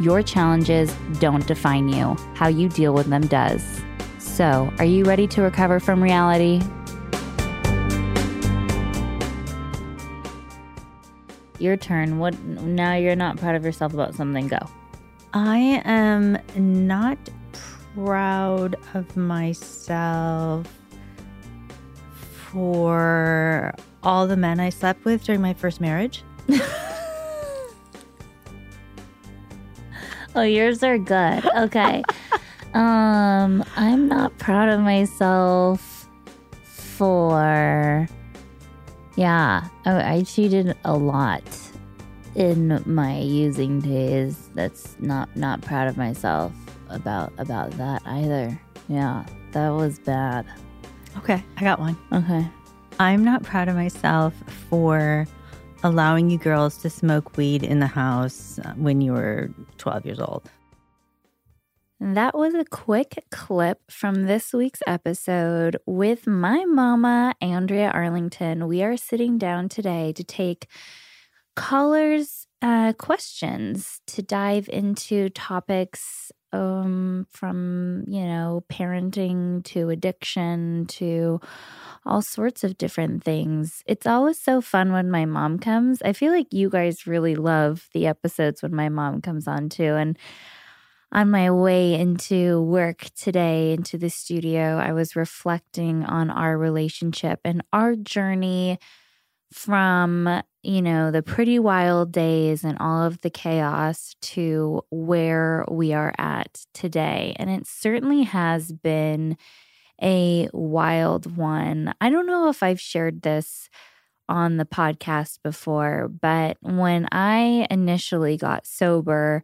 Your challenges don't define you, how you deal with them does. So, are you ready to recover from reality? Your turn. What now you're not proud of yourself about something, go. I am not proud of myself for all the men I slept with during my first marriage. Oh, yours are good. Okay. um, I'm not proud of myself for yeah, I, I cheated a lot in my using days. That's not not proud of myself about about that either. Yeah, that was bad. Okay, I got one. Okay. I'm not proud of myself for allowing you girls to smoke weed in the house when you were 12 years old. That was a quick clip from this week's episode with my mama, Andrea Arlington. We are sitting down today to take callers' uh, questions to dive into topics um, from, you know, parenting to addiction to all sorts of different things. It's always so fun when my mom comes. I feel like you guys really love the episodes when my mom comes on too. And on my way into work today, into the studio, I was reflecting on our relationship and our journey from, you know, the pretty wild days and all of the chaos to where we are at today. And it certainly has been a wild one. I don't know if I've shared this on the podcast before, but when I initially got sober,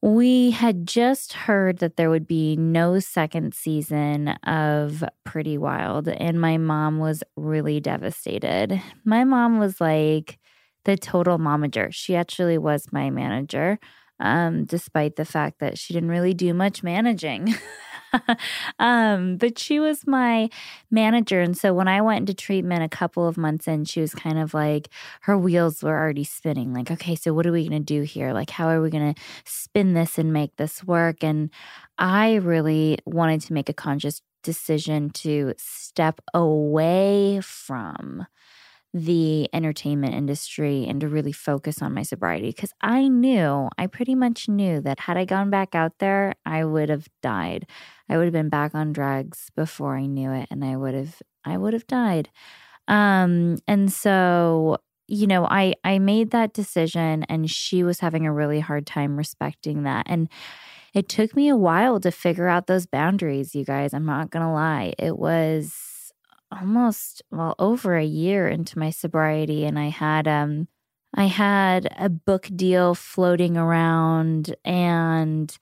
we had just heard that there would be no second season of Pretty Wild, and my mom was really devastated. My mom was like the total momager. She actually was my manager, um, despite the fact that she didn't really do much managing. um, but she was my manager. And so when I went into treatment a couple of months in, she was kind of like, her wheels were already spinning. Like, okay, so what are we going to do here? Like, how are we going to spin this and make this work? And I really wanted to make a conscious decision to step away from the entertainment industry and to really focus on my sobriety because I knew, I pretty much knew that had I gone back out there, I would have died. I would have been back on drugs before I knew it and I would have I would have died. Um and so you know, I I made that decision and she was having a really hard time respecting that and it took me a while to figure out those boundaries, you guys. I'm not going to lie. It was almost well over a year into my sobriety and I had um I had a book deal floating around and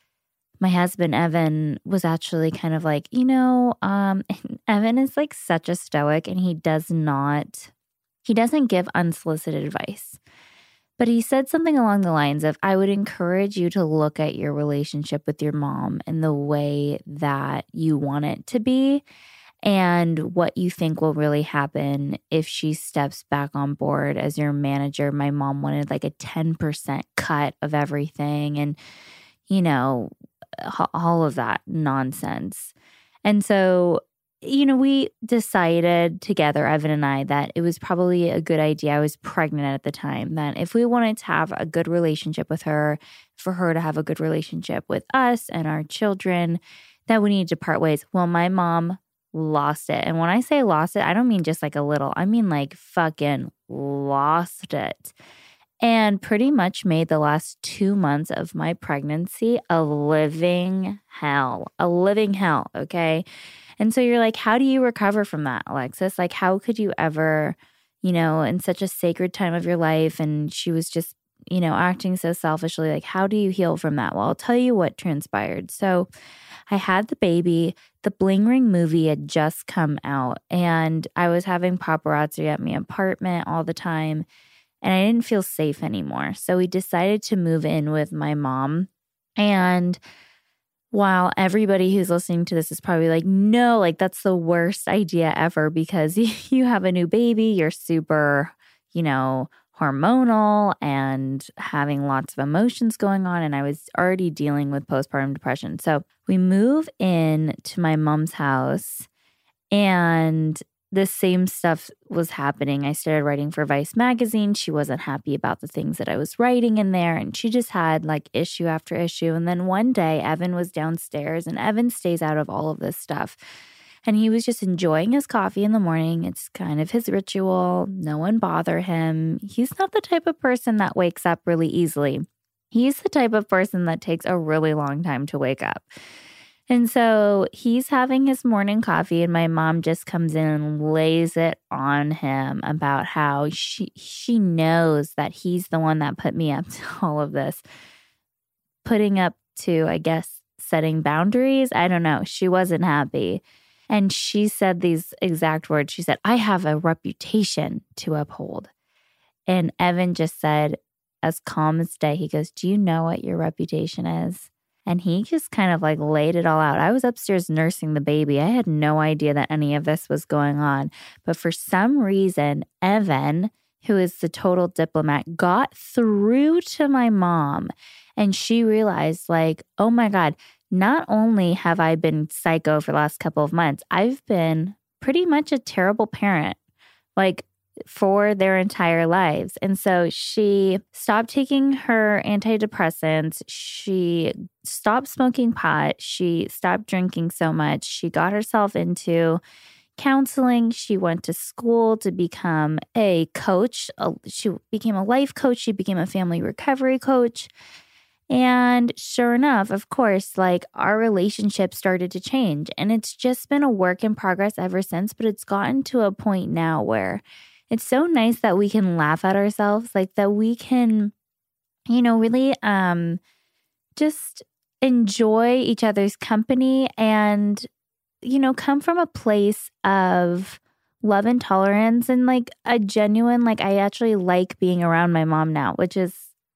my husband Evan was actually kind of like, you know, um Evan is like such a stoic and he does not he doesn't give unsolicited advice. But he said something along the lines of I would encourage you to look at your relationship with your mom in the way that you want it to be and what you think will really happen if she steps back on board as your manager. My mom wanted like a 10% cut of everything and, you know, all of that nonsense. And so, you know, we decided together, Evan and I, that it was probably a good idea. I was pregnant at the time, that if we wanted to have a good relationship with her, for her to have a good relationship with us and our children, that we needed to part ways. Well, my mom lost it. And when I say lost it, I don't mean just like a little, I mean like fucking lost it. And pretty much made the last two months of my pregnancy a living hell, a living hell. Okay. And so you're like, how do you recover from that, Alexis? Like, how could you ever, you know, in such a sacred time of your life? And she was just you know, acting so selfishly. Like, how do you heal from that? Well, I'll tell you what transpired. So, I had the baby. The Bling Ring movie had just come out, and I was having paparazzi at my apartment all the time, and I didn't feel safe anymore. So, we decided to move in with my mom. And while everybody who's listening to this is probably like, no, like that's the worst idea ever because you have a new baby, you're super, you know, hormonal and having lots of emotions going on. And I was already dealing with postpartum depression. So we move in to my mom's house and the same stuff was happening. I started writing for Vice magazine. She wasn't happy about the things that I was writing in there. And she just had like issue after issue. And then one day, Evan was downstairs, and Evan stays out of all of this stuff. And he was just enjoying his coffee in the morning. It's kind of his ritual. No one bother him. He's not the type of person that wakes up really easily. He's the type of person that takes a really long time to wake up. And so he's having his morning coffee, and my mom just comes in and lays it on him about how she she knows that he's the one that put me up to all of this, putting up to, I guess, setting boundaries. I don't know. She wasn't happy. And she said these exact words. She said, I have a reputation to uphold. And Evan just said, as calm as day, he goes, Do you know what your reputation is? And he just kind of like laid it all out. I was upstairs nursing the baby. I had no idea that any of this was going on. But for some reason, Evan, who is the total diplomat, got through to my mom. And she realized, like, oh my God, not only have I been psycho for the last couple of months, I've been pretty much a terrible parent. Like, for their entire lives. And so she stopped taking her antidepressants. She stopped smoking pot. She stopped drinking so much. She got herself into counseling. She went to school to become a coach. She became a life coach. She became a family recovery coach. And sure enough, of course, like our relationship started to change. And it's just been a work in progress ever since, but it's gotten to a point now where it's so nice that we can laugh at ourselves, like that we can, you know, really um just enjoy each other's company and you know, come from a place of love and tolerance and like a genuine like I actually like being around my mom now, which is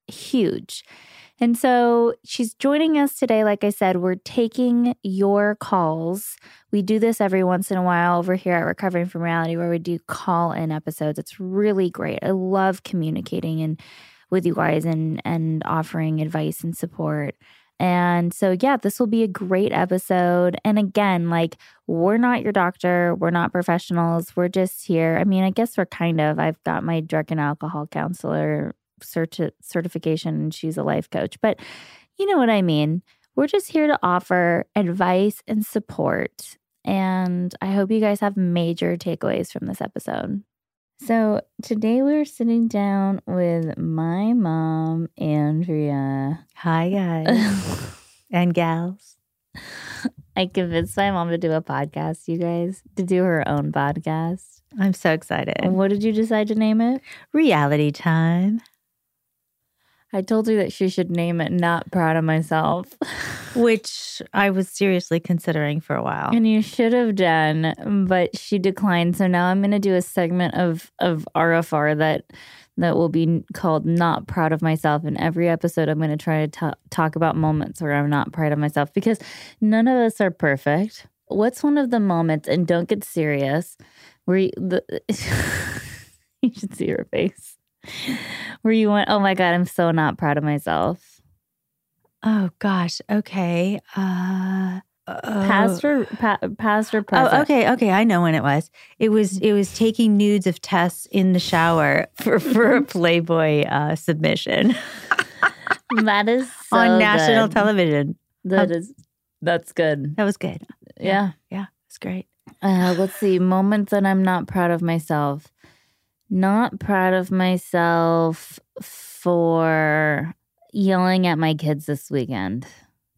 huge. And so she's joining us today. Like I said, we're taking your calls. We do this every once in a while over here at Recovering from Reality where we do call in episodes. It's really great. I love communicating and with you guys and and offering advice and support. And so, yeah, this will be a great episode. And again, like, we're not your doctor, we're not professionals. We're just here. I mean, I guess we're kind of. I've got my drug and alcohol counselor certi- certification and she's a life coach. But you know what I mean. We're just here to offer advice and support. And I hope you guys have major takeaways from this episode. So, today we're sitting down with my mom, Andrea. Hi, guys and gals. I convinced my mom to do a podcast, you guys, to do her own podcast. I'm so excited. And what did you decide to name it? Reality time. I told her that she should name it Not Proud of Myself. Which I was seriously considering for a while. And you should have done, but she declined. So now I'm going to do a segment of of RFR that that will be called Not Proud of Myself. In every episode, I'm going to try to t- talk about moments where I'm not proud of myself because none of us are perfect. What's one of the moments, and don't get serious, where you, the, you should see her face where you went, oh my God, I'm so not proud of myself? Oh gosh. Okay. Uh, past or pa- past or present? Oh, okay, okay. I know when it was. It was it was taking nudes of Tess in the shower for for a Playboy uh, submission. that is so on national good. television. That is that's good. That was good. Yeah, yeah, it's great. Uh, let's see moments that I'm not proud of myself not proud of myself for yelling at my kids this weekend,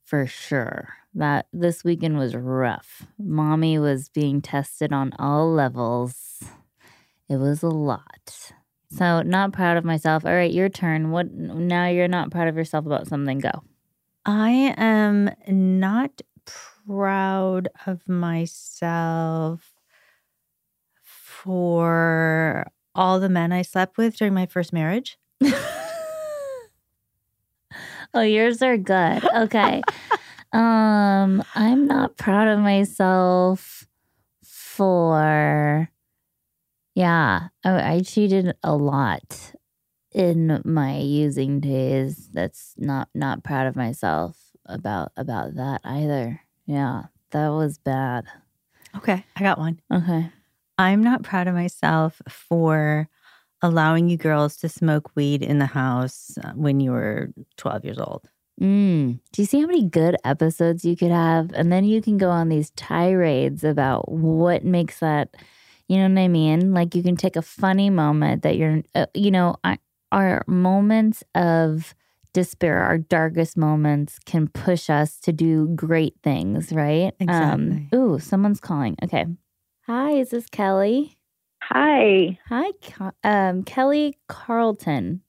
for sure. That this weekend was rough. Mommy was being tested on all levels. It was a lot. So, not proud of myself. All right, your turn. What now you're not proud of yourself about something, go. I am not proud of myself for all the men I slept with during my first marriage. oh, yours are good. Okay. um, I'm not proud of myself for yeah, I, I cheated a lot in my using days. That's not not proud of myself about about that either. Yeah, that was bad. Okay, I got one. Okay. I'm not proud of myself for allowing you girls to smoke weed in the house uh, when you were 12 years old. Mm. Do you see how many good episodes you could have? And then you can go on these tirades about what makes that, you know what I mean? Like you can take a funny moment that you're, uh, you know, I, our moments of despair, our darkest moments can push us to do great things, right? Exactly. Um, ooh, someone's calling. Okay. Hi, is this Kelly? Hi. Hi, um, Kelly Carlton.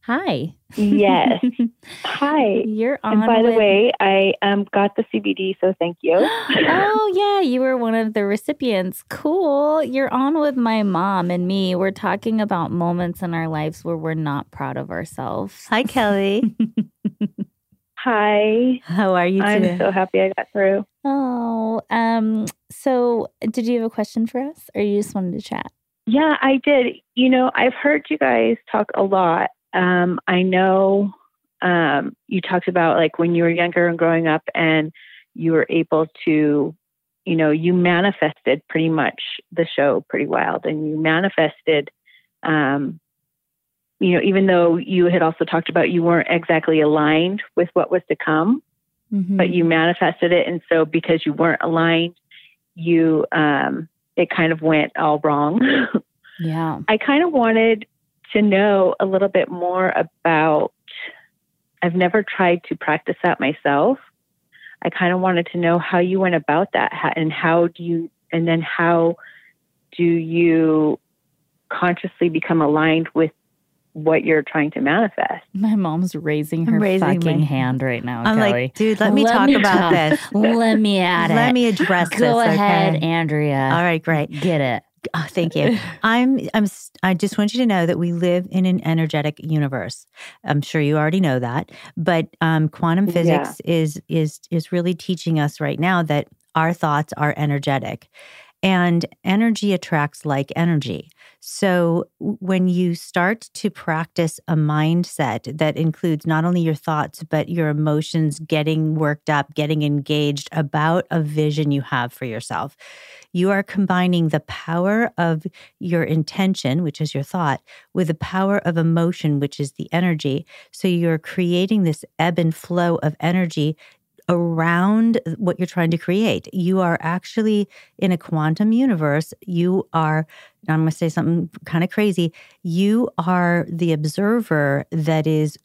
Hi. Yes. Hi. You're on. And by with... the way, I um, got the CBD, so thank you. oh, yeah. You were one of the recipients. Cool. You're on with my mom and me. We're talking about moments in our lives where we're not proud of ourselves. Hi, Kelly. Hi. How are you I'm so happy I got through. Oh, um, so did you have a question for us or you just wanted to chat? Yeah, I did. You know, I've heard you guys talk a lot. Um, I know um, you talked about like when you were younger and growing up and you were able to, you know, you manifested pretty much the show Pretty Wild and you manifested um, you know, even though you had also talked about you weren't exactly aligned with what was to come, mm-hmm. but you manifested it. And so because you weren't aligned, you, um, it kind of went all wrong. yeah. I kind of wanted to know a little bit more about, I've never tried to practice that myself. I kind of wanted to know how you went about that and how do you, and then how do you consciously become aligned with what you're trying to manifest. My mom's raising her raising fucking my... hand right now. I'm Kelly. like, dude, let me let talk me about talk. this. let me add it. Let me address Go this. Go ahead, okay? Andrea. All right, great. Get it. Oh, thank you. I'm I'm I just want you to know that we live in an energetic universe. I'm sure you already know that, but um, quantum physics yeah. is is is really teaching us right now that our thoughts are energetic. And energy attracts like energy. So when you start to practice a mindset that includes not only your thoughts, but your emotions getting worked up, getting engaged about a vision you have for yourself, you are combining the power of your intention, which is your thought, with the power of emotion, which is the energy. So you're creating this ebb and flow of energy around what you're trying to create. You are actually in a quantum universe. You are, I'm going to say something kind of crazy. You are the observer that is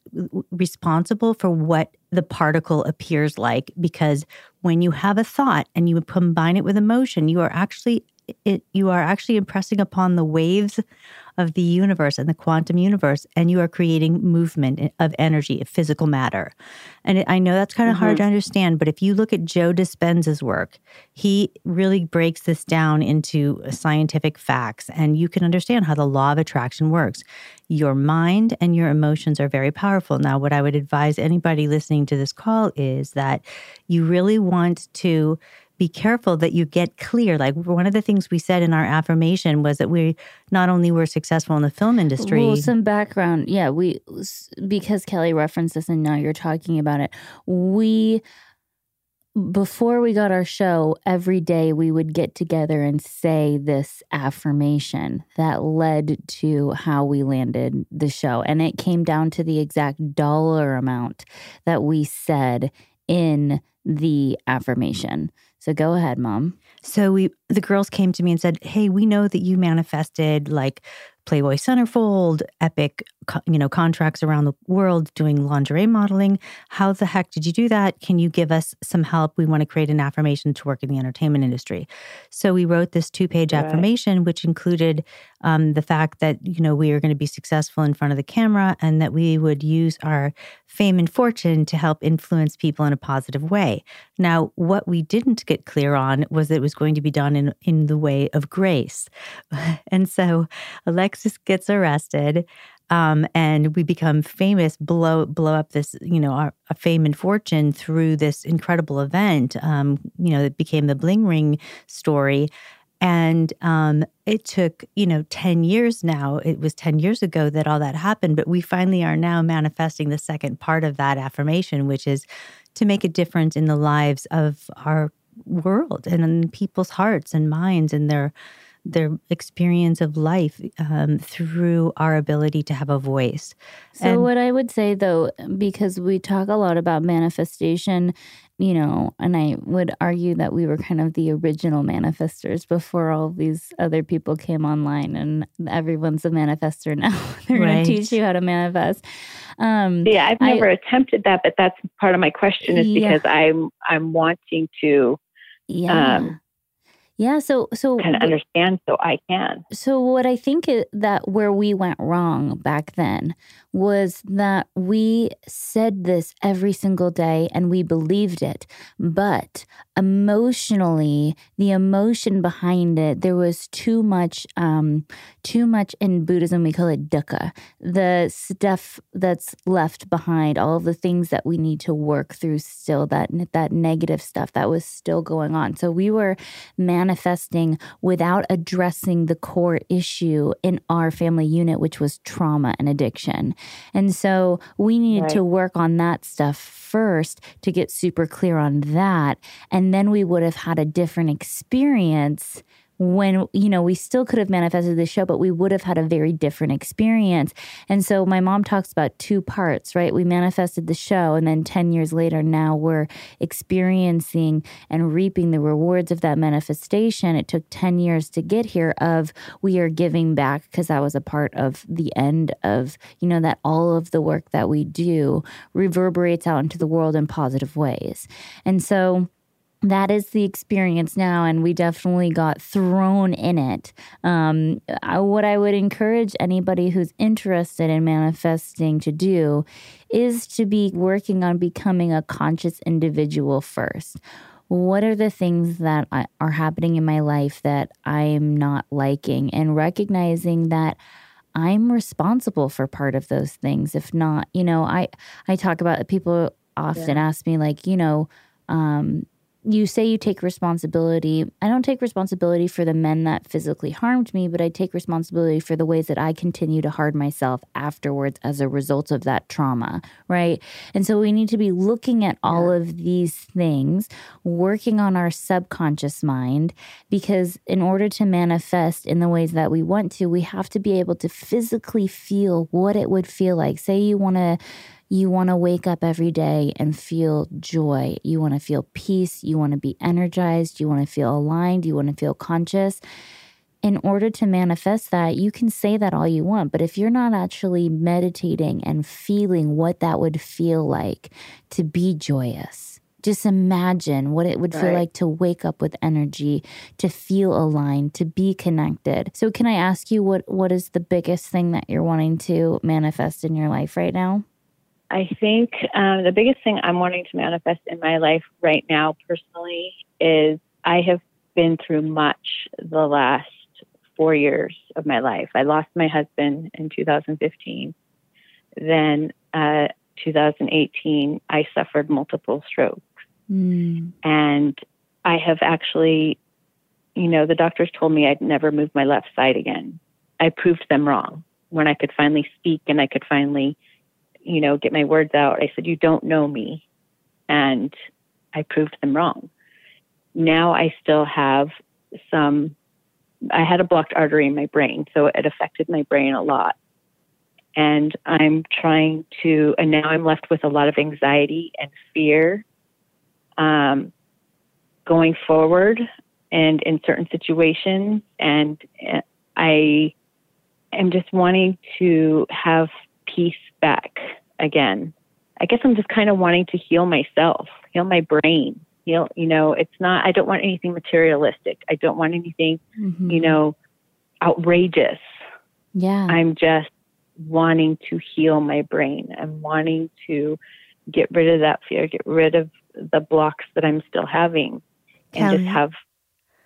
responsible for what the particle appears like because when you have a thought and you combine it with emotion, you are actually it, you are actually impressing upon the waves of the universe and the quantum universe, and you are creating movement of energy, of physical matter. And I know that's kind of mm-hmm. hard to understand, but if you look at Joe Dispenza's work, he really breaks this down into scientific facts, and you can understand how the law of attraction works. Your mind and your emotions are very powerful. Now, what I would advise anybody listening to this call is that you really want to be careful that you get clear. Like one of the things we said in our affirmation was that we not only were successful in the film industry. Well, some background. Yeah, we, because Kelly referenced this and now you're talking about it, we, before we got our show, every day we would get together and say this affirmation that led to how we landed the show. And it came down to the exact dollar amount that we said in the affirmation. So go ahead, mom. So we the girls came to me and said, "Hey, we know that you manifested like Playboy Centerfold, epic, you know, contracts around the world doing lingerie modeling. How the heck did you do that? Can you give us some help? We want to create an affirmation to work in the entertainment industry. So we wrote this two-page right. affirmation, which included um, the fact that you know we are going to be successful in front of the camera and that we would use our fame and fortune to help influence people in a positive way. Now, what we didn't get clear on was that it was going to be done in in the way of grace, and so Alexis gets arrested. Um, and we become famous, blow blow up this, you know, our, our fame and fortune through this incredible event. Um, you know, it became the Bling Ring story, and um, it took, you know, 10 years now. It was 10 years ago that all that happened, but we finally are now manifesting the second part of that affirmation, which is to make a difference in the lives of our world and in people's hearts and minds and their their experience of life um, through our ability to have a voice. So, and, what I would say though, because we talk a lot about manifestation, you know, and I would argue that we were kind of the original manifestors before all these other people came online, and everyone's a manifester now. They're right. going to teach you how to manifest. Um, yeah, I've never I, attempted that, but that's part of my question is yeah. because I'm I'm wanting to. Yeah. Um, yeah, so so kind of understand so I can. So what I think that where we went wrong back then was that we said this every single day and we believed it. But emotionally, the emotion behind it, there was too much, um, too much in Buddhism, we call it dukkha, the stuff that's left behind, all the things that we need to work through still, that, that negative stuff that was still going on. So we were manifesting without addressing the core issue in our family unit, which was trauma and addiction. And so we needed right. to work on that stuff first to get super clear on that. And then we would have had a different experience when you know we still could have manifested the show but we would have had a very different experience. And so my mom talks about two parts right? We manifested the show and then 10 years later now we're experiencing and reaping the rewards of that manifestation. It took 10 years to get here of we are giving back because that was a part of the end of you know that all of the work that we do reverberates out into the world in positive ways. And so that is the experience now, and we definitely got thrown in it. Um, I, what I would encourage anybody who's interested in manifesting to do is to be working on becoming a conscious individual first. What are the things that are happening in my life that I'm not liking, and recognizing that I'm responsible for part of those things. If not, you know, I I talk about people often yeah. ask me like, you know, um, you say you take responsibility. I don't take responsibility for the men that physically harmed me, but I take responsibility for the ways that I continue to harm myself afterwards as a result of that trauma, right? And so we need to be looking at all yeah. of these things, working on our subconscious mind, because in order to manifest in the ways that we want to, we have to be able to physically feel what it would feel like. Say you want to you want to wake up every day and feel joy. You want to feel peace. You want to be energized. You want to feel aligned. You want to feel conscious. In order to manifest that, you can say that all you want. But if you're not actually meditating and feeling what that would feel like to be joyous, just imagine what it would right. feel like to wake up with energy, to feel aligned, to be connected. So can I ask you what what is the biggest thing that you're wanting to manifest in your life right now? I think um, the biggest thing I'm wanting to manifest in my life right now, personally, is I have been through much the last four years of my life. I lost my husband in 2015. Then, uh, 2018, I suffered multiple strokes. Mm. And I have actually, you know, the doctors told me I'd never move my left side again. I proved them wrong when I could finally speak and I could finally you know, get my words out. I said, You don't know me. And I proved them wrong. Now I still have some, I had a blocked artery in my brain, so it affected my brain a lot. And I'm trying to, and now I'm left with a lot of anxiety and fear. Um, going forward and in certain situations. And uh, I am just wanting to have peace back again. I guess I'm just kind of wanting to heal myself, heal my brain. Heal, you know, it's not, I don't want anything materialistic. I don't want anything, mm-hmm. you know, outrageous. Yeah. I'm just wanting to heal my brain. I'm wanting to get rid of that fear, get rid of the blocks that I'm still having, and just have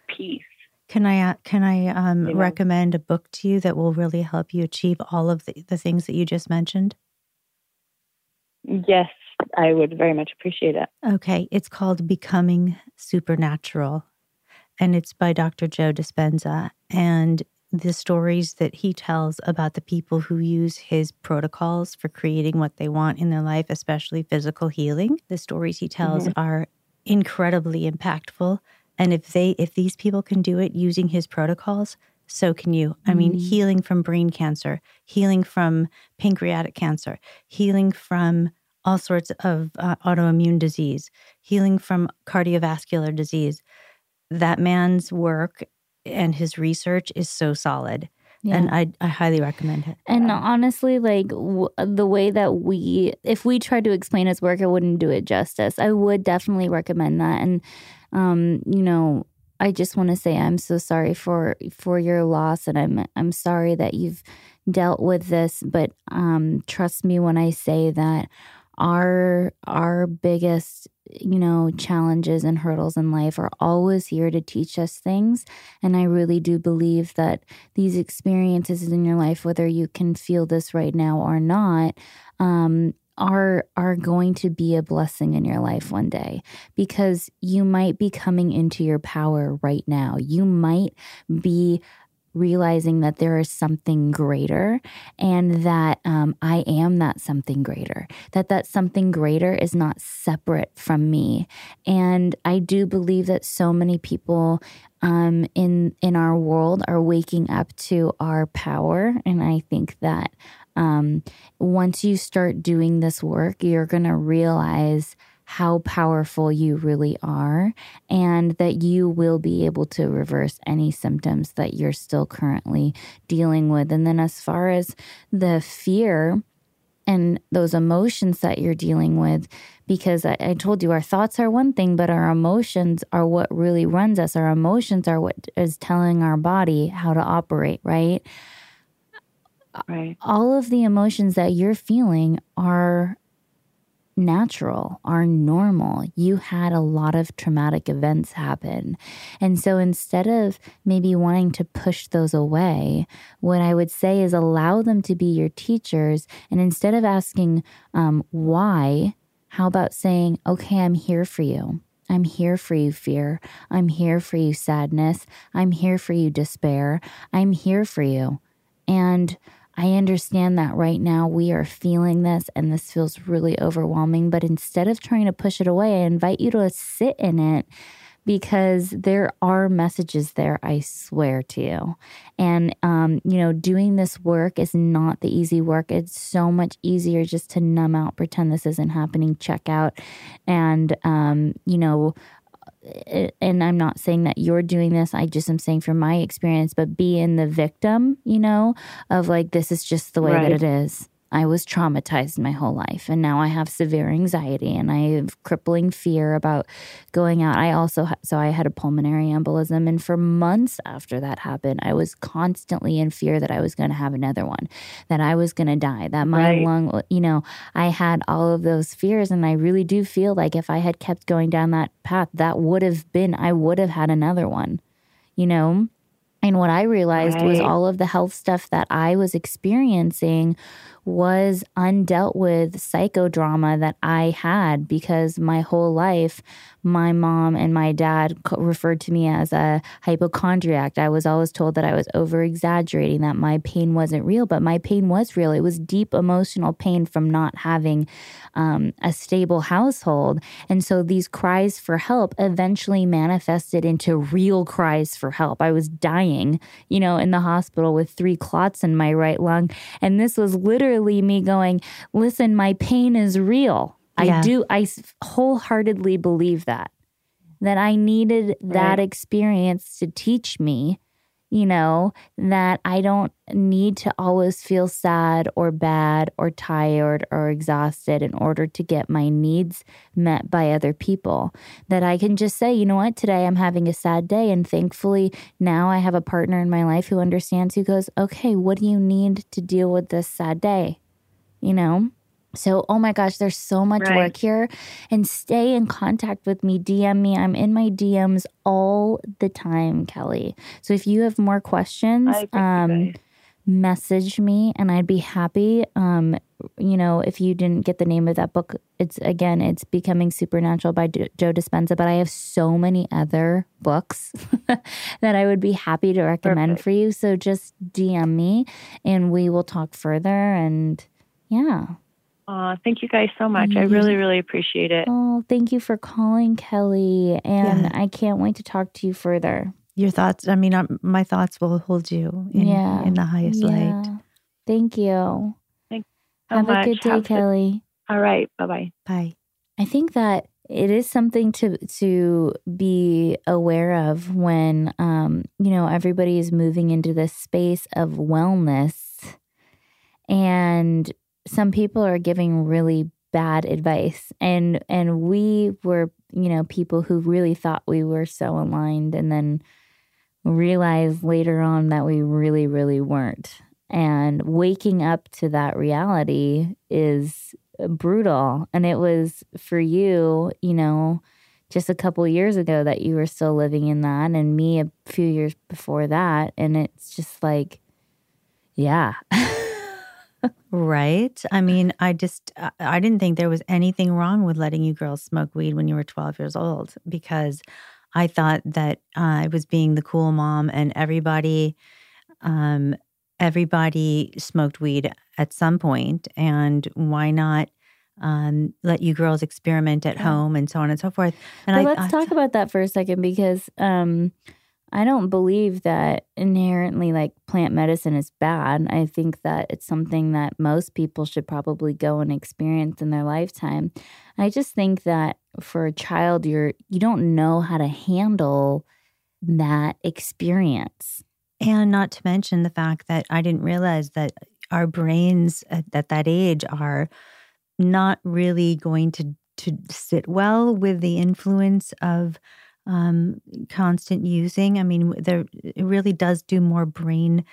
peace. Can I uh, can I um, recommend a book to you that will really help you achieve all of the, the things that you just mentioned? Yes, I would very much appreciate it. Okay, it's called Becoming Supernatural, and it's by Dr. Joe Dispenza. And the stories that he tells about the people who use his protocols for creating what they want in their life, especially physical healing, the stories he tells mm-hmm. are incredibly impactful and if they if these people can do it using his protocols, so can you. I mean, mm-hmm. healing from brain cancer, healing from pancreatic cancer, healing from all sorts of uh, autoimmune disease, healing from cardiovascular disease. That man's work and his research is so solid. Yeah. And I, I highly recommend it. And honestly, like w- the way that we, if we tried to explain his work, it wouldn't do it justice. I would definitely recommend that. And um, you know, I just want to say I'm so sorry for for your loss, and I'm I'm sorry that you've dealt with this. But um, trust me when I say that our our biggest you know challenges and hurdles in life are always here to teach us things and i really do believe that these experiences in your life whether you can feel this right now or not um, are are going to be a blessing in your life one day because you might be coming into your power right now. You might be realizing that there is something greater and that um, i am that something greater that that something greater is not separate from me and i do believe that so many people um, in in our world are waking up to our power and i think that um, once you start doing this work, you're going to realize how powerful you really are and that you will be able to reverse any symptoms that you're still currently dealing with. And then, as far as the fear, and those emotions that you're dealing with because I, I, told you our thoughts are one thing but our emotions are what really runs us our emotions are what is telling our body how to operate right Right. All of the emotions that you're feeling are natural, are normal. You had a lot of traumatic events happen. And so instead of maybe wanting to push those away, what I would say is allow them to be your teachers. And instead of asking um, why, how about saying, okay, I'm here for you. I'm here for you, fear. I'm here for you, sadness. I'm here for you, despair. I'm here for you. And I understand that right now we are feeling this and this feels really overwhelming. But instead of trying to push it away, I invite you to sit in it because there are messages there, I swear to you. And, um, you know, doing this work is not the easy work. It's so much easier just to numb out, pretend this isn't happening, check out, and, um, you know, and I'm not saying that you're doing this. I just am saying from my experience, but be in the victim, you know, of like, this is just the way right. that it is. I was traumatized my whole life and now I have severe anxiety and I have crippling fear about going out. I also ha- so I had a pulmonary embolism and for months after that happened, I was constantly in fear that I was going to have another one, that I was going to die, that my right. lung, you know, I had all of those fears and I really do feel like if I had kept going down that path, that would have been I would have had another one. You know, and what I realized right. was all of the health stuff that I was experiencing was undealt with psychodrama that I had because my whole life, my mom and my dad referred to me as a hypochondriac. I was always told that I was over exaggerating, that my pain wasn't real, but my pain was real. It was deep emotional pain from not having um, a stable household. And so these cries for help eventually manifested into real cries for help. I was dying, you know, in the hospital with three clots in my right lung. And this was literally me going, listen, my pain is real. Yeah. I do, I wholeheartedly believe that. that I needed that experience to teach me you know, that I don't need to always feel sad or bad or tired or exhausted in order to get my needs met by other people. That I can just say, you know what, today I'm having a sad day. And thankfully, now I have a partner in my life who understands, who goes, okay, what do you need to deal with this sad day? You know? So, oh my gosh, there's so much right. work here. And stay in contact with me. DM me. I'm in my DMs all the time, Kelly. So if you have more questions, um, message me and I'd be happy. Um, you know, if you didn't get the name of that book, it's again, it's Becoming Supernatural by Joe Dispenza. But I have so many other books that I would be happy to recommend Perfect. for you. So just DM me and we will talk further. And yeah. Oh, thank you guys so much. I really, really appreciate it. Oh, thank you for calling, Kelly. And yeah. I can't wait to talk to you further. Your thoughts, I mean, um, my thoughts will hold you in, yeah. in the highest yeah. light. Thank you. Thanks so Have much. a good day, Have Kelly. All right. Bye bye. Bye. I think that it is something to to be aware of when um, you know everybody is moving into this space of wellness and some people are giving really bad advice and and we were you know people who really thought we were so aligned and then realized later on that we really really weren't. And waking up to that reality is brutal. And it was for you you know just a couple years ago that you were still living in that and me a few years before that. And it's just like yeah right? I mean, I just I didn't think there was anything wrong with letting you girls smoke weed when you were 12 years old because I thought that uh, I was being the cool mom and everybody um everybody smoked weed at some point and why not um, let you girls experiment at home and so on and so forth. And I, let's I, talk about that for a second because um, I don't believe that inherently like plant medicine is bad. I think that it's something that most people should probably go and experience in their lifetime. I just think that for a child you're you don't know how to handle that experience. And not to mention the fact that I didn't realize that our brains at, at that age are not really going to to sit well with the influence of um, constant using. I mean, there it really does do more brain.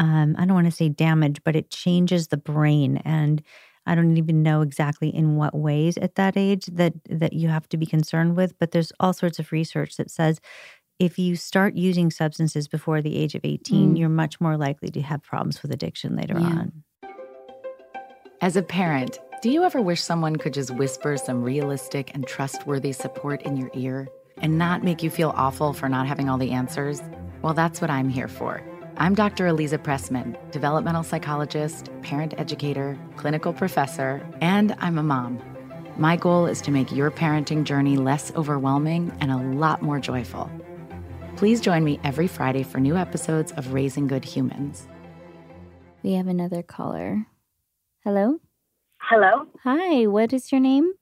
Um, I don't want to say damage, but it changes the brain, and I don't even know exactly in what ways at that age that that you have to be concerned with. But there's all sorts of research that says if you start using substances before the age of 18, mm. you're much more likely to have problems with addiction later yeah. on. As a parent, do you ever wish someone could just whisper some realistic and trustworthy support in your ear? And not make you feel awful for not having all the answers? Well, that's what I'm here for. I'm Dr. Aliza Pressman, developmental psychologist, parent educator, clinical professor, and I'm a mom. My goal is to make your parenting journey less overwhelming and a lot more joyful. Please join me every Friday for new episodes of Raising Good Humans. We have another caller. Hello? Hello. Hi, what is your name?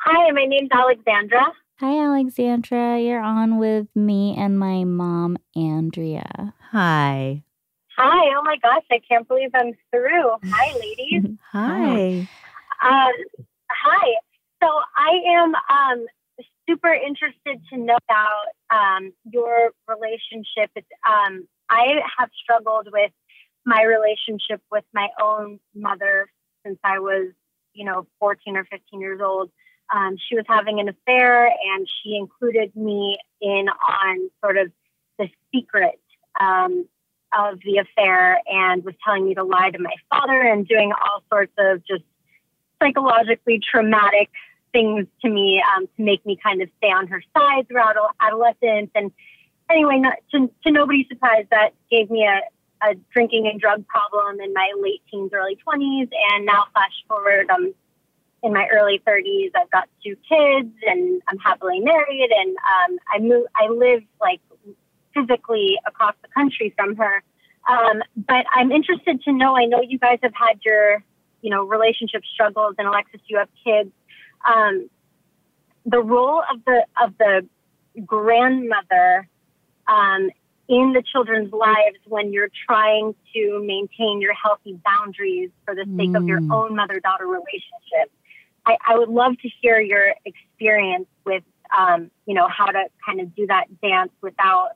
Hi, my name's Alexandra. Hi, Alexandra. You're on with me and my mom, Andrea. Hi. Hi. Oh my gosh, I can't believe I'm through. Hi, ladies. hi. Um, hi. So I am um, super interested to know about um, your relationship. Um, I have struggled with my relationship with my own mother since I was, you know, 14 or 15 years old um, she was having an affair and she included me in on sort of the secret um, of the affair and was telling me to lie to my father and doing all sorts of just psychologically traumatic things to me um, to make me kind of stay on her side throughout adolescence. And anyway, not, to, to nobody's surprise, that gave me a, a drinking and drug problem in my late teens, early 20s. And now, flash forward, I'm in my early 30s. I've got two kids and I'm happily married and um, I move, I live like physically across the country from her. Um, but I'm interested to know, I know you guys have had your, you know, relationship struggles and Alexis, you have kids. Um, the role of the, of the grandmother um, in the children's lives when you're trying to maintain your healthy boundaries for the sake mm. of your mm. own mother daughter relationship. I, I, would love to hear your experience with, um, you know, how to kind of do that dance without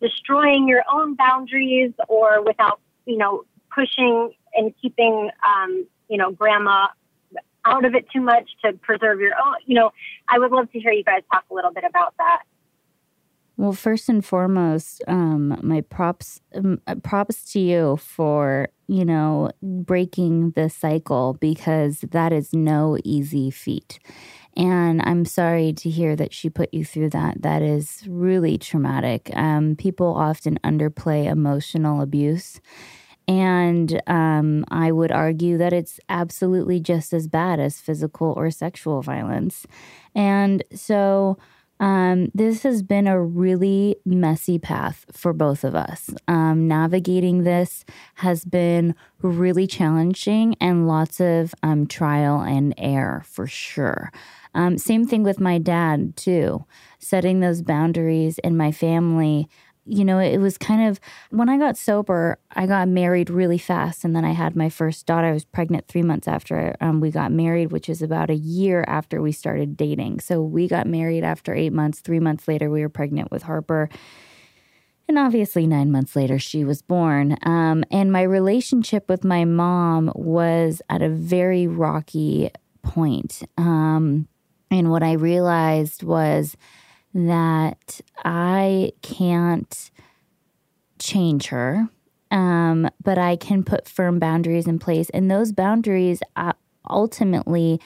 destroying your own boundaries or without, you know, pushing and keeping, um, you know, grandma out of it too much to preserve your own. You know, I would love to hear you guys talk a little bit about that. Well, first and foremost, um, my props um, uh, props to you for you know breaking the cycle because that is no easy feat. And I'm sorry to hear that she put you through that. That is really traumatic. Um, people often underplay emotional abuse. And um, I would argue that it's absolutely just as bad as physical or sexual violence. And so um, this has been a really messy path for both of us. Um, navigating this has been really challenging and lots of um, trial and error for sure. Um, same thing with my dad, too. Setting those boundaries in my family you know, it was kind of when I got sober, I got married really fast. And then I had my first daughter. I was pregnant three months after um, we got married, which is about a year after we started dating. So we got married after eight months. Three months later, we were pregnant with Harper. And obviously, nine months later, she was born. Um, and my relationship with my mom was at a very rocky point. Um, and what I realized was, that I can't change her, um, but I can put firm boundaries in place. And those boundaries uh, ultimately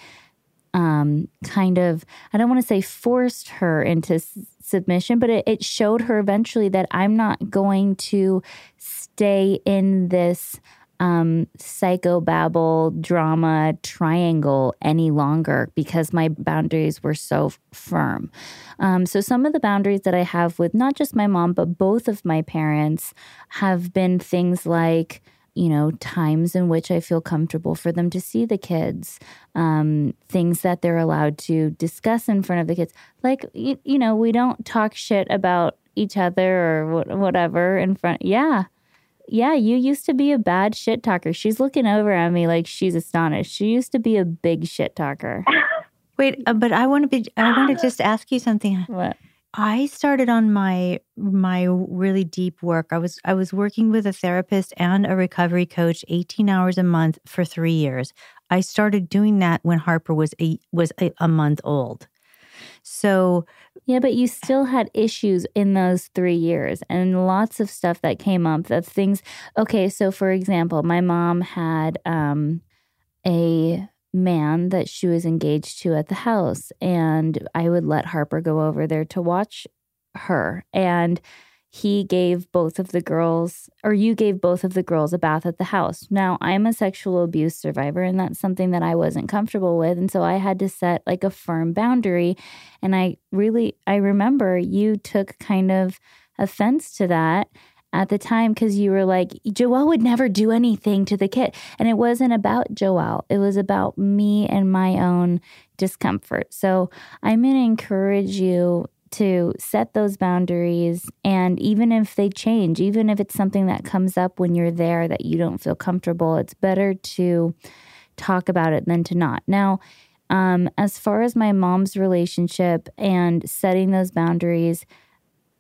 um, kind of, I don't want to say forced her into s- submission, but it, it showed her eventually that I'm not going to stay in this um, psychobabble drama triangle any longer because my boundaries were so firm. Um, so, some of the boundaries that I have with not just my mom, but both of my parents have been things like, you know, times in which I feel comfortable for them to see the kids, um, things that they're allowed to discuss in front of the kids. Like, you, you know, we don't talk shit about each other or whatever in front. Yeah yeah, you used to be a bad shit talker. She's looking over at me like she's astonished. She used to be a big shit talker. Wait, uh, but I want to be. I want to just ask you something. What? I started on my my really deep work. I was I was working with a therapist and a recovery coach 18 hours a month for 3 years. I started doing that when Harper was a was a, a month old. So yeah, but you still had issues in those three years and lots of stuff that came up. Of things. Okay, so for example, my mom had um, a man that she was engaged to at the house, and I would let Harper go over there to watch her. And he gave both of the girls, or you gave both of the girls a bath at the house. Now, I'm a sexual abuse survivor, and that's something that I wasn't comfortable with. And so I had to set like a firm boundary. And I really, I remember you took kind of offense to that at the time because you were like, Joelle would never do anything to the kid. And it wasn't about Joelle, it was about me and my own discomfort. So I'm going to encourage you to set those boundaries. And even if they change, even if it's something that comes up when you're there that you don't feel comfortable, it's better to talk about it than to not. Now, um, as far as my mom's relationship and setting those boundaries,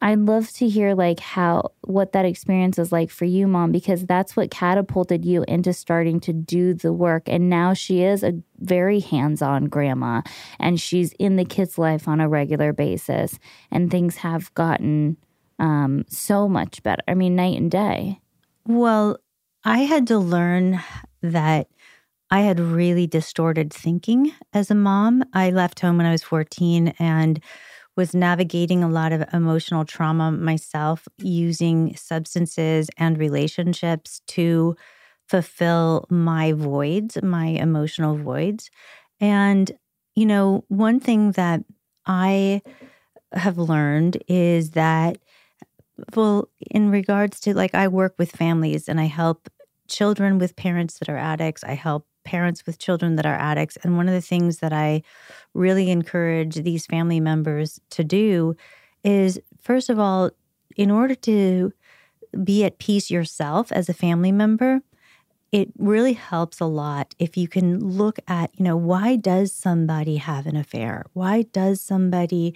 I'd love to hear like how what that experience was like for you, mom, because that's what catapulted you into starting to do the work. And now she is a very hands-on grandma and she's in the kids' life on a regular basis. And things have gotten um, so much better. I mean, night and day. Well, I had to learn that I had really distorted thinking as a mom. I left home when I was 14 and was navigating a lot of emotional trauma myself using substances and relationships to fulfill my voids, my emotional voids. And, you know, one thing that I have learned is that, well, in regards to like, I work with families and I help children with parents that are addicts, I help parents with children that are addicts. And one of the things that I really encourage these family members to do is first of all, in order to be at peace yourself as a family member, it really helps a lot if you can look at, you know, why does somebody have an affair? Why does somebody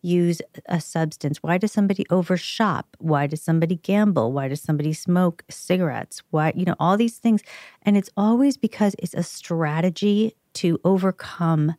use a substance? Why does somebody overshop? Why does somebody gamble? Why does somebody smoke cigarettes? Why, you know, all these things. And it's always because it's a strategy to overcome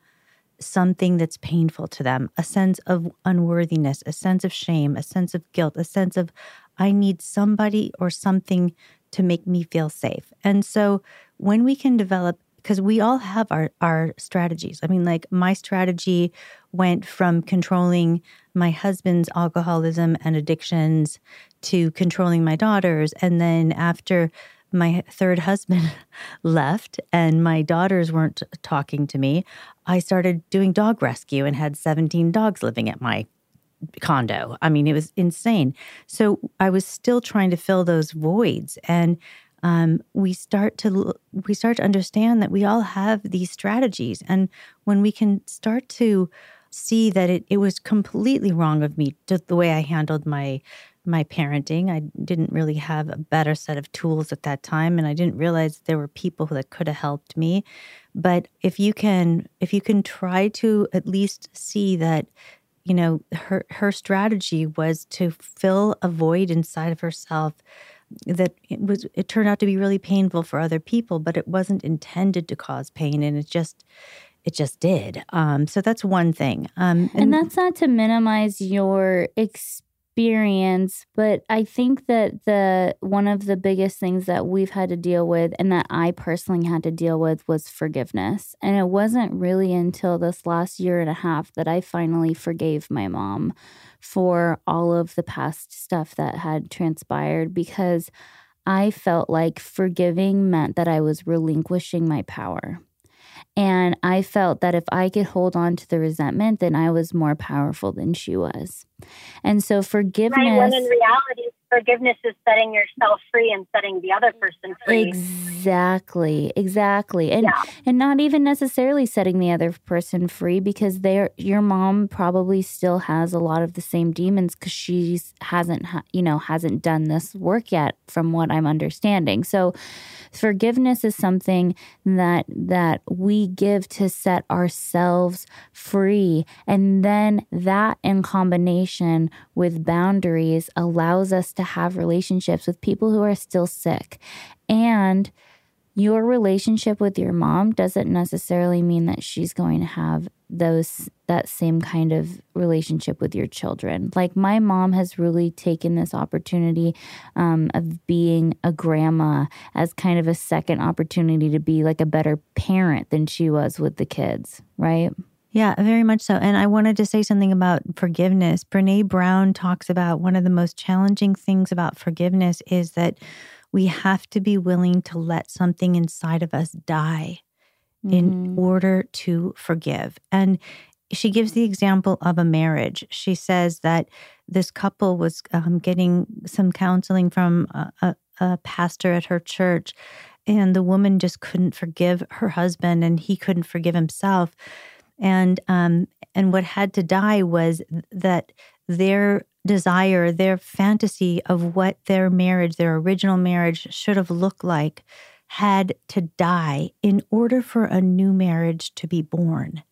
something that's painful to them a sense of unworthiness, a sense of shame, a sense of guilt, a sense of, I need somebody or something to make me feel safe. And so when we can develop because we all have our our strategies. I mean like my strategy went from controlling my husband's alcoholism and addictions to controlling my daughters and then after my third husband left and my daughters weren't talking to me, I started doing dog rescue and had 17 dogs living at my condo. I mean, it was insane. So I was still trying to fill those voids and um, we start to we start to understand that we all have these strategies and when we can start to see that it, it was completely wrong of me the way i handled my my parenting i didn't really have a better set of tools at that time and i didn't realize there were people that could have helped me but if you can if you can try to at least see that you know her her strategy was to fill a void inside of herself that it was it turned out to be really painful for other people but it wasn't intended to cause pain and it just it just did. Um, so that's one thing. Um, and, and, that's not to minimize your experience experience but i think that the one of the biggest things that we've had to deal with and that i personally had to deal with was forgiveness and it wasn't really until this last year and a half that i finally forgave my mom for all of the past stuff that had transpired because i felt like forgiving meant that i was relinquishing my power and I felt that if I could hold on to the resentment, then I was more powerful than she was. And so forgiveness. Right, when in reality, forgiveness is setting yourself free and setting the other person free. Exactly, exactly, and yeah. and not even necessarily setting the other person free because they your mom probably still has a lot of the same demons because she hasn't you know hasn't done this work yet, from what I'm understanding. So, forgiveness is something that that we give to set ourselves free, and then that in combination with boundaries allows us to to have relationships with people who are still sick. And your relationship with your mom doesn't necessarily mean that she's going to have those that same kind of relationship with your children like my mom has really taken this opportunity um, of being a grandma as kind of a second opportunity to be like a better parent than she was with the kids right yeah, very much so. And I wanted to say something about forgiveness. Brene Brown talks about one of the most challenging things about forgiveness is that we have to be willing to let something inside of us die mm-hmm. in order to forgive. And she gives the example of a marriage. She says that this couple was um, getting some counseling from a, a, a pastor at her church, and the woman just couldn't forgive her husband, and he couldn't forgive himself and um, and what had to die was that their desire, their fantasy of what their marriage, their original marriage, should have looked like, had to die in order for a new marriage to be born.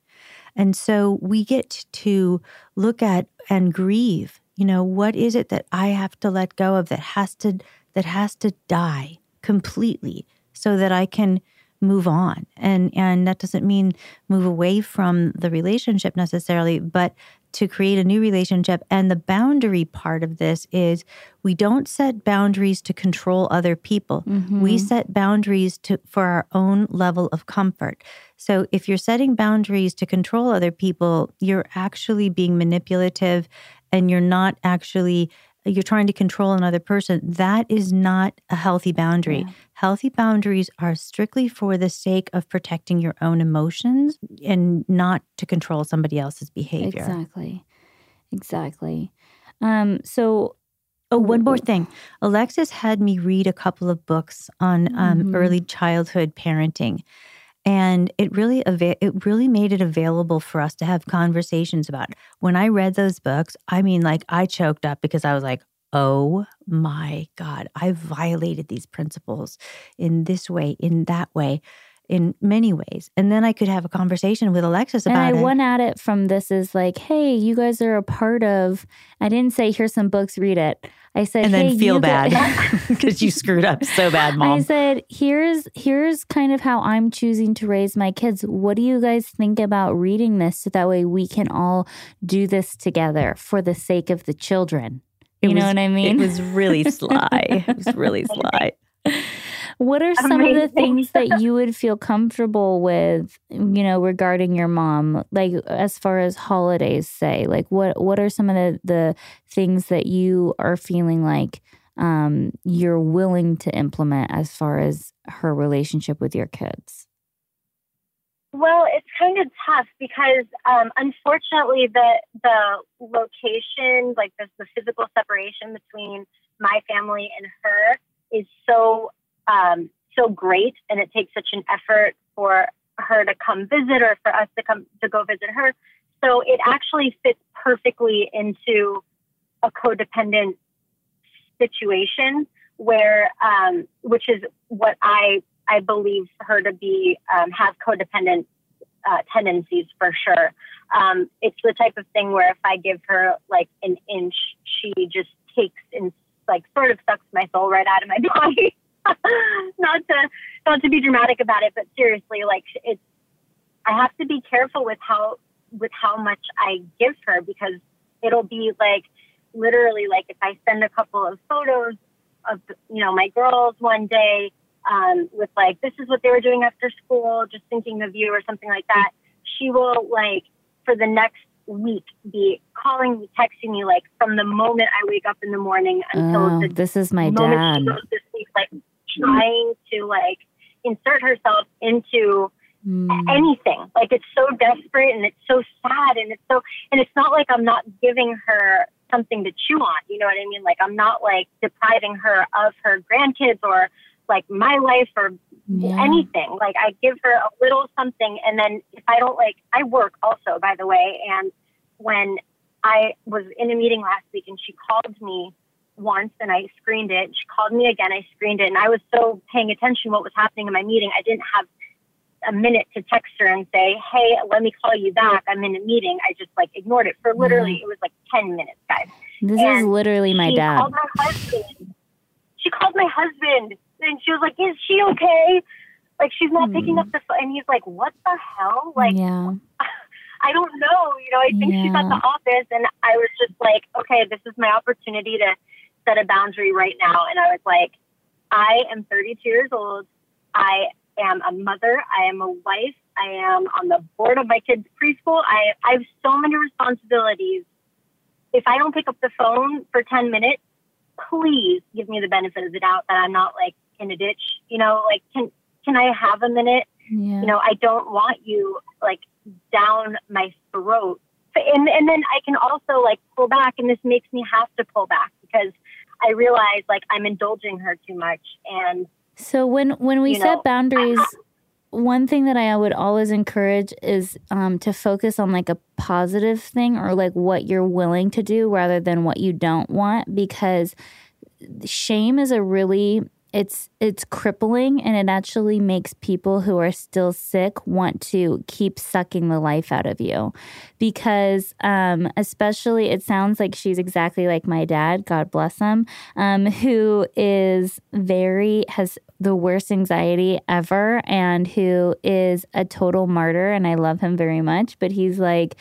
And so we get to look at and grieve. You know, what is it that I have to let go of that has to that has to die completely so that I can move on. And and that doesn't mean move away from the relationship necessarily but to create a new relationship. And the boundary part of this is we don't set boundaries to control other people. Mm-hmm. we set boundaries to for our own level of comfort. So if you're setting boundaries to control other people you're actually being manipulative and you're not actually you're trying to control another person, that is not a healthy boundary. Yeah. Healthy boundaries are strictly for the sake of protecting your own emotions and not to control somebody else's behavior. Exactly. Exactly. Um, so Oh, one more thing. Alexis had me read a couple of books on um, mm-hmm. early childhood parenting. And it really it really made it available for us to have conversations about when i read those books i mean like i choked up because i was like oh my god i violated these principles in this way in that way in many ways. And then I could have a conversation with Alexis about and I it. went at it from this is like, hey, you guys are a part of. I didn't say here's some books, read it. I said, and then hey, feel bad because you screwed up so bad, mom. I said, here's here's kind of how I'm choosing to raise my kids. What do you guys think about reading this so that way we can all do this together for the sake of the children? You it know what I mean? It was really sly. it was really sly. What are some Amazing. of the things that you would feel comfortable with, you know, regarding your mom? Like as far as holidays say, like what what are some of the, the things that you are feeling like um, you're willing to implement as far as her relationship with your kids? Well, it's kind of tough because um, unfortunately the the location, like the, the physical separation between my family and her, is so um, so great, and it takes such an effort for her to come visit or for us to come to go visit her. So it actually fits perfectly into a codependent situation where, um, which is what I I believe her to be um, have codependent uh, tendencies for sure. Um, it's the type of thing where if I give her like an inch, she just takes and like sort of sucks my soul right out of my body. not to not to be dramatic about it, but seriously, like it's I have to be careful with how with how much I give her because it'll be like literally like if I send a couple of photos of you know my girls one day um, with like this is what they were doing after school, just thinking of you or something like that, she will like for the next week be calling me, texting me like from the moment I wake up in the morning until oh, the this is my dad. She goes to sleep, like trying to like insert herself into mm. anything. Like it's so desperate and it's so sad and it's so and it's not like I'm not giving her something to chew on. You know what I mean? Like I'm not like depriving her of her grandkids or like my life or yeah. anything. Like I give her a little something and then if I don't like I work also by the way and when I was in a meeting last week and she called me once and I screened it. She called me again. I screened it. And I was so paying attention what was happening in my meeting. I didn't have a minute to text her and say, Hey, let me call you back. I'm in a meeting. I just like ignored it for literally, mm-hmm. it was like 10 minutes, guys. This and is literally my she dad. Called my husband. She called my husband and she was like, Is she okay? Like she's not mm. picking up the phone. And he's like, What the hell? Like, yeah. I don't know. You know, I think yeah. she's at the office. And I was just like, okay, this is my opportunity to set a boundary right now. And I was like, I am 32 years old. I am a mother. I am a wife. I am on the board of my kids' preschool. I, I have so many responsibilities. If I don't pick up the phone for 10 minutes, please give me the benefit of the doubt that I'm not like in a ditch. You know, like, can, can I have a minute? Yeah. You know, I don't want you like down my throat. And, and then I can also like pull back, and this makes me have to pull back because I realized like I'm indulging her too much. And so when when we set know, boundaries, one thing that I would always encourage is um, to focus on like a positive thing or like what you're willing to do rather than what you don't want because shame is a really it's it's crippling and it actually makes people who are still sick want to keep sucking the life out of you. Because um, especially it sounds like she's exactly like my dad god bless him um, who is very has the worst anxiety ever and who is a total martyr and i love him very much but he's like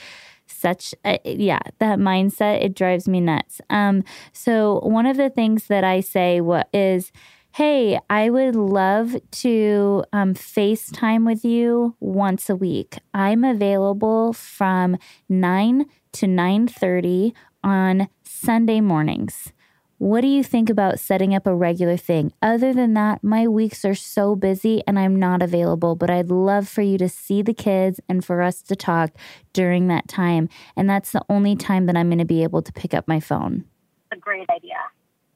such a, yeah that mindset it drives me nuts. Um so one of the things that i say what is hey, I would love to um, FaceTime with you once a week. I'm available from 9 to 9.30 on Sunday mornings. What do you think about setting up a regular thing? Other than that, my weeks are so busy and I'm not available, but I'd love for you to see the kids and for us to talk during that time. And that's the only time that I'm going to be able to pick up my phone. A great idea.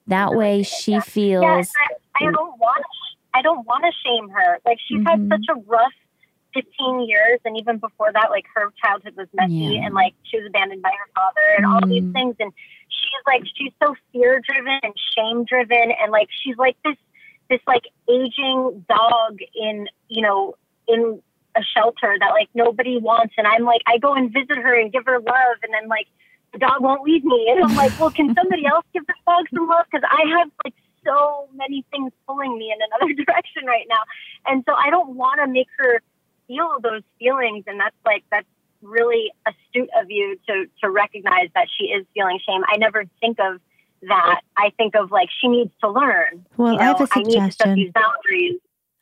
That way she feels. Yes, I, don't want I don't want to shame her. Like she's mm-hmm. had such a rough 15 years. And even before that, like her childhood was messy yeah. and like she was abandoned by her father and mm. all these things. And she's like, she's so fear driven and shame driven. And like, she's like this, this like aging dog in, you know, in a shelter that like nobody wants. And I'm like, I go and visit her and give her love. And then like, the dog won't leave me. And I'm like, well, can somebody else give this dog some love? Because I have like so many things pulling me in another direction right now. And so I don't want to make her feel those feelings. And that's like, that's really astute of you to, to recognize that she is feeling shame. I never think of that. I think of like, she needs to learn. Well, you know, I have a suggestion. I need to set these boundaries.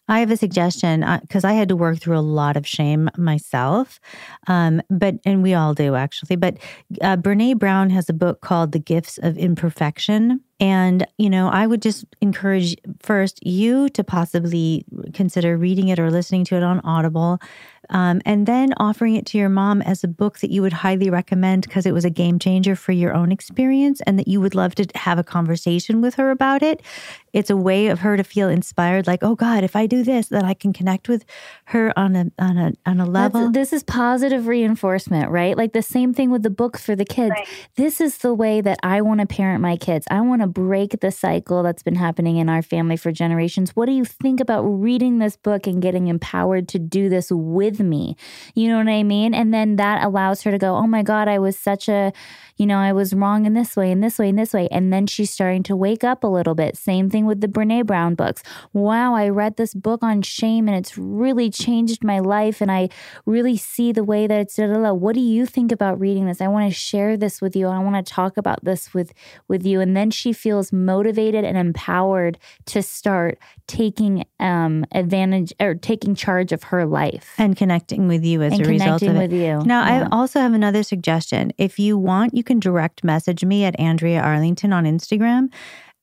I have a suggestion because uh, I had to work through a lot of shame myself, um, but and we all do actually. But uh, Brene Brown has a book called "The Gifts of Imperfection," and you know I would just encourage first you to possibly consider reading it or listening to it on Audible um, and then offering it to your mom as a book that you would highly recommend because it was a game changer for your own experience and that you would love to have a conversation with her about it. It's a way of her to feel inspired, like, oh God, if I do this, then I can connect with her on a on a on a level. That's, this is positive reinforcement, right? Like the same thing with the book for the kids. Right. This is the way that I want to parent my kids. I want to break the cycle that's been happening in our family for generations. What do you think about reading this book and getting empowered to do this with me. You know what I mean? And then that allows her to go, oh my God, I was such a, you know, I was wrong in this way and this way and this way. And then she's starting to wake up a little bit. Same thing with the Brene Brown books. Wow, I read this book on shame and it's really changed my life. And I really see the way that it's, da, da, da. what do you think about reading this? I want to share this with you. I want to talk about this with, with you. And then she feels motivated and empowered to start taking um, advantage or taking charge of her life and connecting with you as and a result of it. With You. Now, yeah. I also have another suggestion. If you want, you can direct message me at Andrea Arlington on Instagram.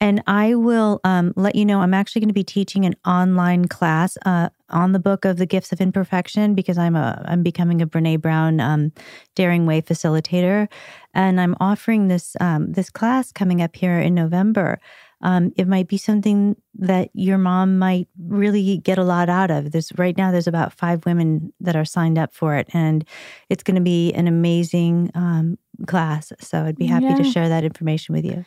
And I will um, let you know I'm actually going to be teaching an online class uh, on the book of the gifts of imperfection because I'm a I'm becoming a Brene Brown um, Daring Way facilitator, and I'm offering this um, this class coming up here in November. Um, it might be something that your mom might really get a lot out of. There's right now there's about five women that are signed up for it, and it's going to be an amazing um, class. So I'd be happy yeah. to share that information with you.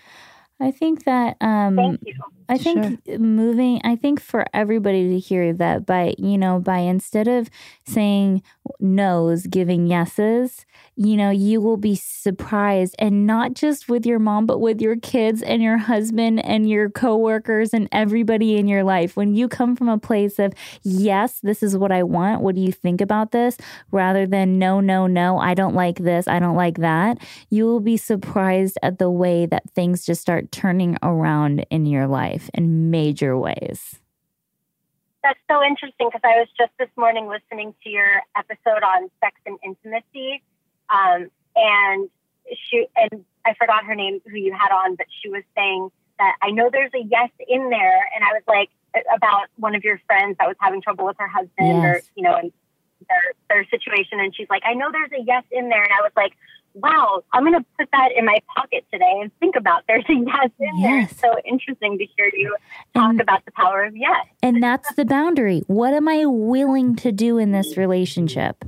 I think that um, Thank you. I think sure. moving, I think for everybody to hear that by, you know, by instead of saying no's, giving yeses, you know, you will be surprised and not just with your mom, but with your kids and your husband and your coworkers and everybody in your life. When you come from a place of, yes, this is what I want. What do you think about this? Rather than no, no, no, I don't like this. I don't like that. You will be surprised at the way that things just start turning around in your life in major ways. That's so interesting because I was just this morning listening to your episode on sex and intimacy um, and she and I forgot her name who you had on, but she was saying that I know there's a yes in there, and I was like about one of your friends that was having trouble with her husband, yes. or you know, and their their situation, and she's like, I know there's a yes in there, and I was like, wow, I'm gonna put that in my pocket today and think about there's a yes in yes. there. so interesting to hear you talk and, about the power of yes. And that's the boundary. What am I willing to do in this mm-hmm. relationship?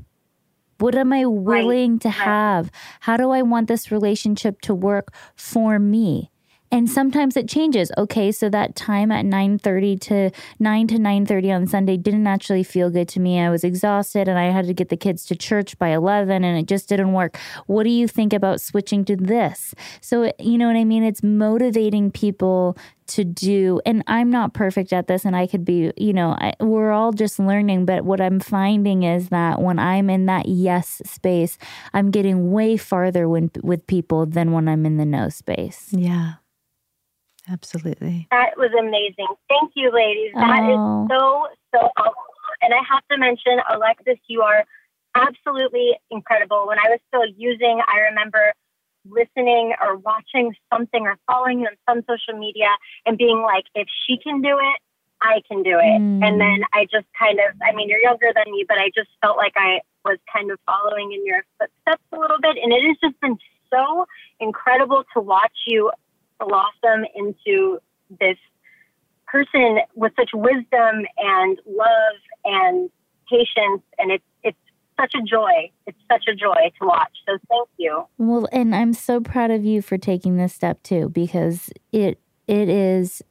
What am I willing right. to have? How do I want this relationship to work for me? And sometimes it changes. Okay so that time at 9.30 to 9 to 9.30 on sunday didn't actually feel good to me. I was exhausted and i had to get the kids to church by 11 and it just didn't work. What do you think about switching to this? So you know what i mean? It's motivating people to do and i'm not perfect at this and i could be you know I, we're all just learning but what i'm finding is that when i'm in that yes space i'm getting way farther when, with people than when i'm in the no space. Yeah Absolutely. That was amazing. Thank you, ladies. That oh. is so, so helpful. And I have to mention, Alexis, you are absolutely incredible. When I was still using, I remember listening or watching something or following you on some social media and being like, if she can do it, I can do it. Mm. And then I just kind of, I mean, you're younger than me, but I just felt like I was kind of following in your footsteps a little bit. And it has just been so incredible to watch you blossom into this person with such wisdom and love and patience, and it's it's such a joy. It's such a joy to watch. So thank you. Well, and I'm so proud of you for taking this step too, because it it is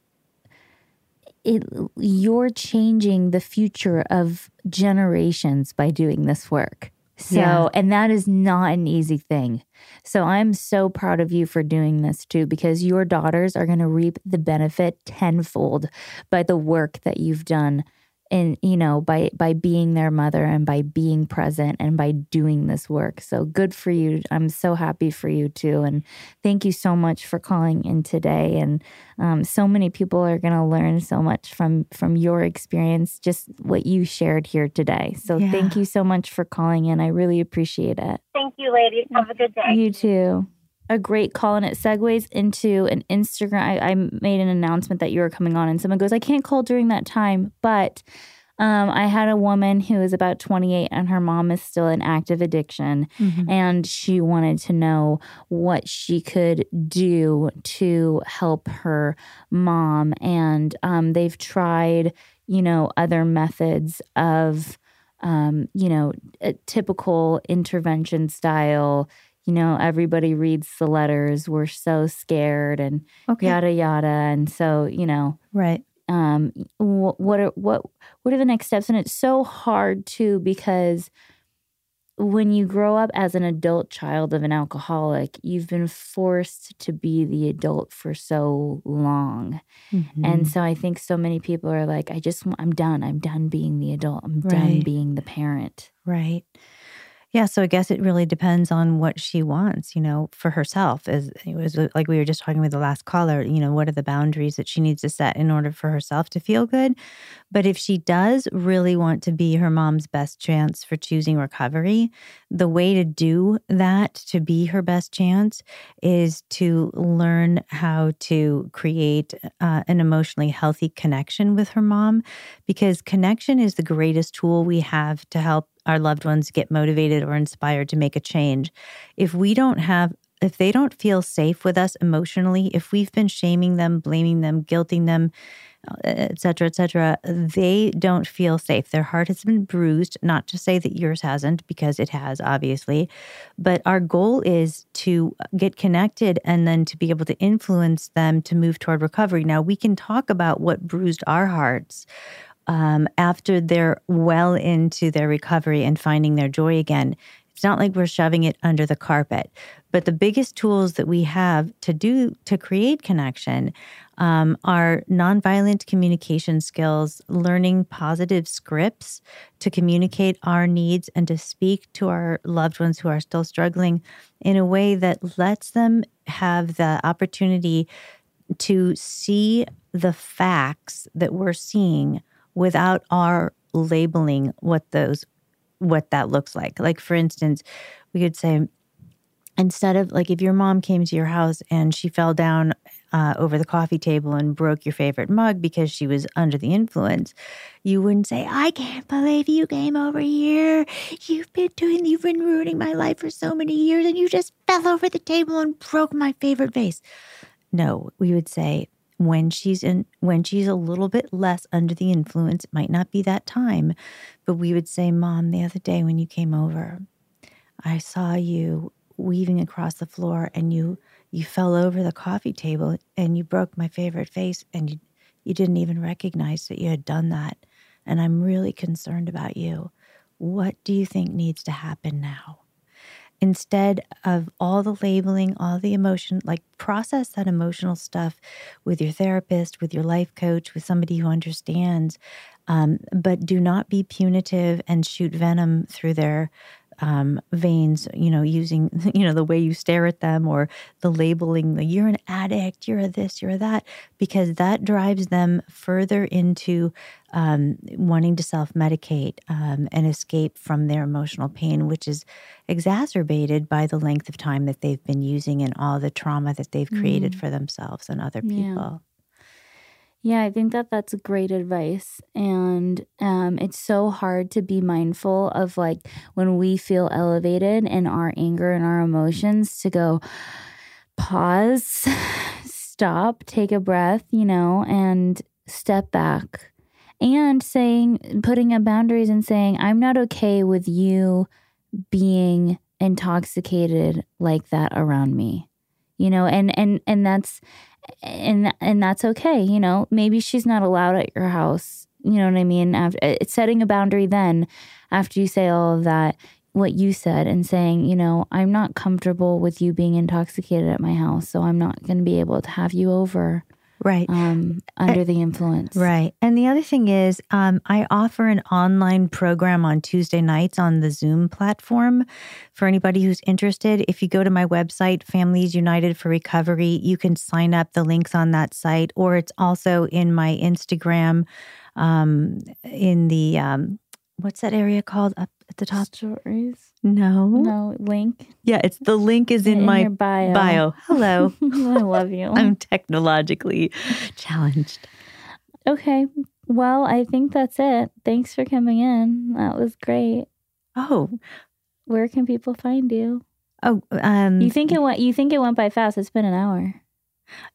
it you're changing the future of generations by doing this work. So, yeah. and that is not an easy thing. So, I'm so proud of you for doing this too, because your daughters are going to reap the benefit tenfold by the work that you've done and you know by by being their mother and by being present and by doing this work. So good for you. I'm so happy for you too. And thank you so much for calling in today. And um, so many people are going to learn so much from from your experience just what you shared here today. So yeah. thank you so much for calling in. I really appreciate it. Thank you ladies. Have a good day. You too a great call and it segues into an Instagram. I, I, made an announcement that you were coming on, and someone goes, I can't call during that time. But um, I had a woman who is about 28 and her mom is still in active addiction. Mm-hmm. And she wanted to know what she could do to help her mom. And um, they've tried, you know, other methods of. Um, you know, a typical intervention style you know, everybody reads the letters. We're so scared and okay. yada yada. And so, you know, right. Um, what, what are what what are the next steps? And it's so hard too because when you grow up as an adult child of an alcoholic, you've been forced to be the adult for so long. Mm-hmm. And so I think so many people are like, I just, I'm done. I'm done being the adult. I'm right. done being the parent. Right. Yeah, so I guess it really depends on what she wants, you know, for herself. As it was uh, like we were just talking with the last caller, you know, what are the boundaries that she needs to set in order for herself to feel good? But if she does really want to be her mom's best chance for choosing recovery, the way to do that, to be her best chance, is to learn how to create uh, an emotionally healthy connection with her mom, because connection is the greatest tool we have to help our loved ones get motivated or inspired to make a change. If we don't have if they don't feel safe with us emotionally, if we've been shaming them, blaming them, guilting them, uh, et cetera, et cetera, they don't feel safe. Their heart has been bruised. Not to say that yours hasn't, because it has, obviously. But our goal is to get connected and then to be able to influence them to move toward recovery. Now, we can talk about what bruised our hearts um, after they're well into their recovery and finding their joy again. It's not like we're shoving it under the carpet. But the biggest tools that we have to do to create connection um, are nonviolent communication skills, learning positive scripts to communicate our needs and to speak to our loved ones who are still struggling in a way that lets them have the opportunity to see the facts that we're seeing without our labeling what those what that looks like. Like for instance, we could say instead of like if your mom came to your house and she fell down uh, over the coffee table and broke your favorite mug because she was under the influence, you wouldn't say, "I can't believe you came over here. You've been doing, you've been ruining my life for so many years, and you just fell over the table and broke my favorite vase." No, we would say, when she's in when she's a little bit less under the influence it might not be that time but we would say mom the other day when you came over i saw you weaving across the floor and you you fell over the coffee table and you broke my favorite vase and you you didn't even recognize that you had done that and i'm really concerned about you. What do you think needs to happen now instead of all the labeling, all the emotion, like process that emotional stuff with your therapist, with your life coach, with somebody who understands. Um, but do not be punitive and shoot venom through their um, veins, you know, using, you know, the way you stare at them or the labeling, the you're an addict, you're a this, you're a that, because that drives them further into um, wanting to self medicate um, and escape from their emotional pain, which is exacerbated by the length of time that they've been using and all the trauma that they've created mm. for themselves and other people. Yeah. Yeah, I think that that's great advice. And um, it's so hard to be mindful of like when we feel elevated in our anger and our emotions to go pause, stop, take a breath, you know, and step back and saying putting up boundaries and saying I'm not okay with you being intoxicated like that around me. You know, and and and that's and and that's okay, you know. Maybe she's not allowed at your house. You know what I mean? After eh, it's setting a boundary then after you say all of that what you said and saying, you know, I'm not comfortable with you being intoxicated at my house, so I'm not going to be able to have you over. Right. Um, under the influence. Right. And the other thing is, um, I offer an online program on Tuesday nights on the Zoom platform for anybody who's interested. If you go to my website, Families United for Recovery, you can sign up. The links on that site, or it's also in my Instagram um, in the um, what's that area called up at the top? Stories. No. No link. Yeah, it's the link is in, In my bio. bio. Hello. I love you. I'm technologically challenged. okay. Well, I think that's it. Thanks for coming in. That was great. Oh, Where can people find you? oh, um, You think it went? You think it went by fast? It's been an hour.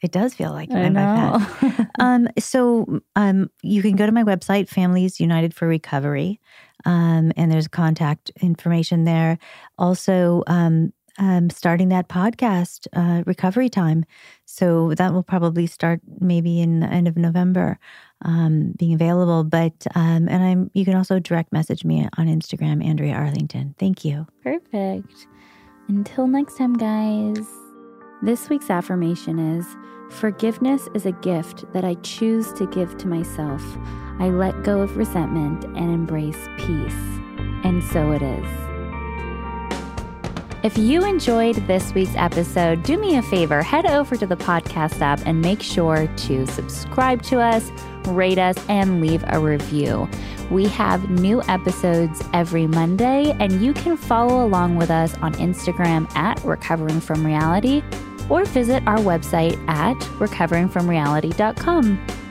it does feel like it went by fast. Um, so um, you can go to my website, Families United for Recovery, um, and there's contact information there. Also, um, um, starting that podcast, uh, Recovery Time. So that will probably start maybe in the end of November, um, being available. But um, and I'm you can also direct message me on Instagram, Andrea Arlington. Thank you. Perfect. Until next time, guys. This week's affirmation is Forgiveness is a gift that I choose to give to myself. I let go of resentment and embrace peace. And so it is. If you enjoyed this week's episode, do me a favor, head over to the podcast app and make sure to subscribe to us, rate us, and leave a review. We have new episodes every Monday, and you can follow along with us on Instagram at Recovering From Reality or visit our website at recoveringfromreality.com.